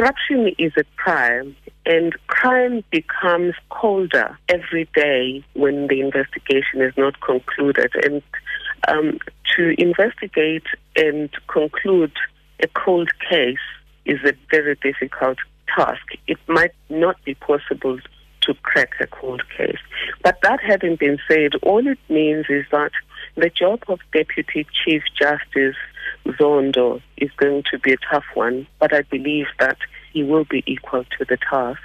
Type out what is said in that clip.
corruption is a crime, and crime becomes colder every day when the investigation is not concluded. And um, to investigate and conclude a cold case is a very difficult task. It might not be possible to crack a cold case. But that having been said, all it means is that the job of Deputy Chief Justice Zondo is going to be a tough one, but I believe that he will be equal to the task.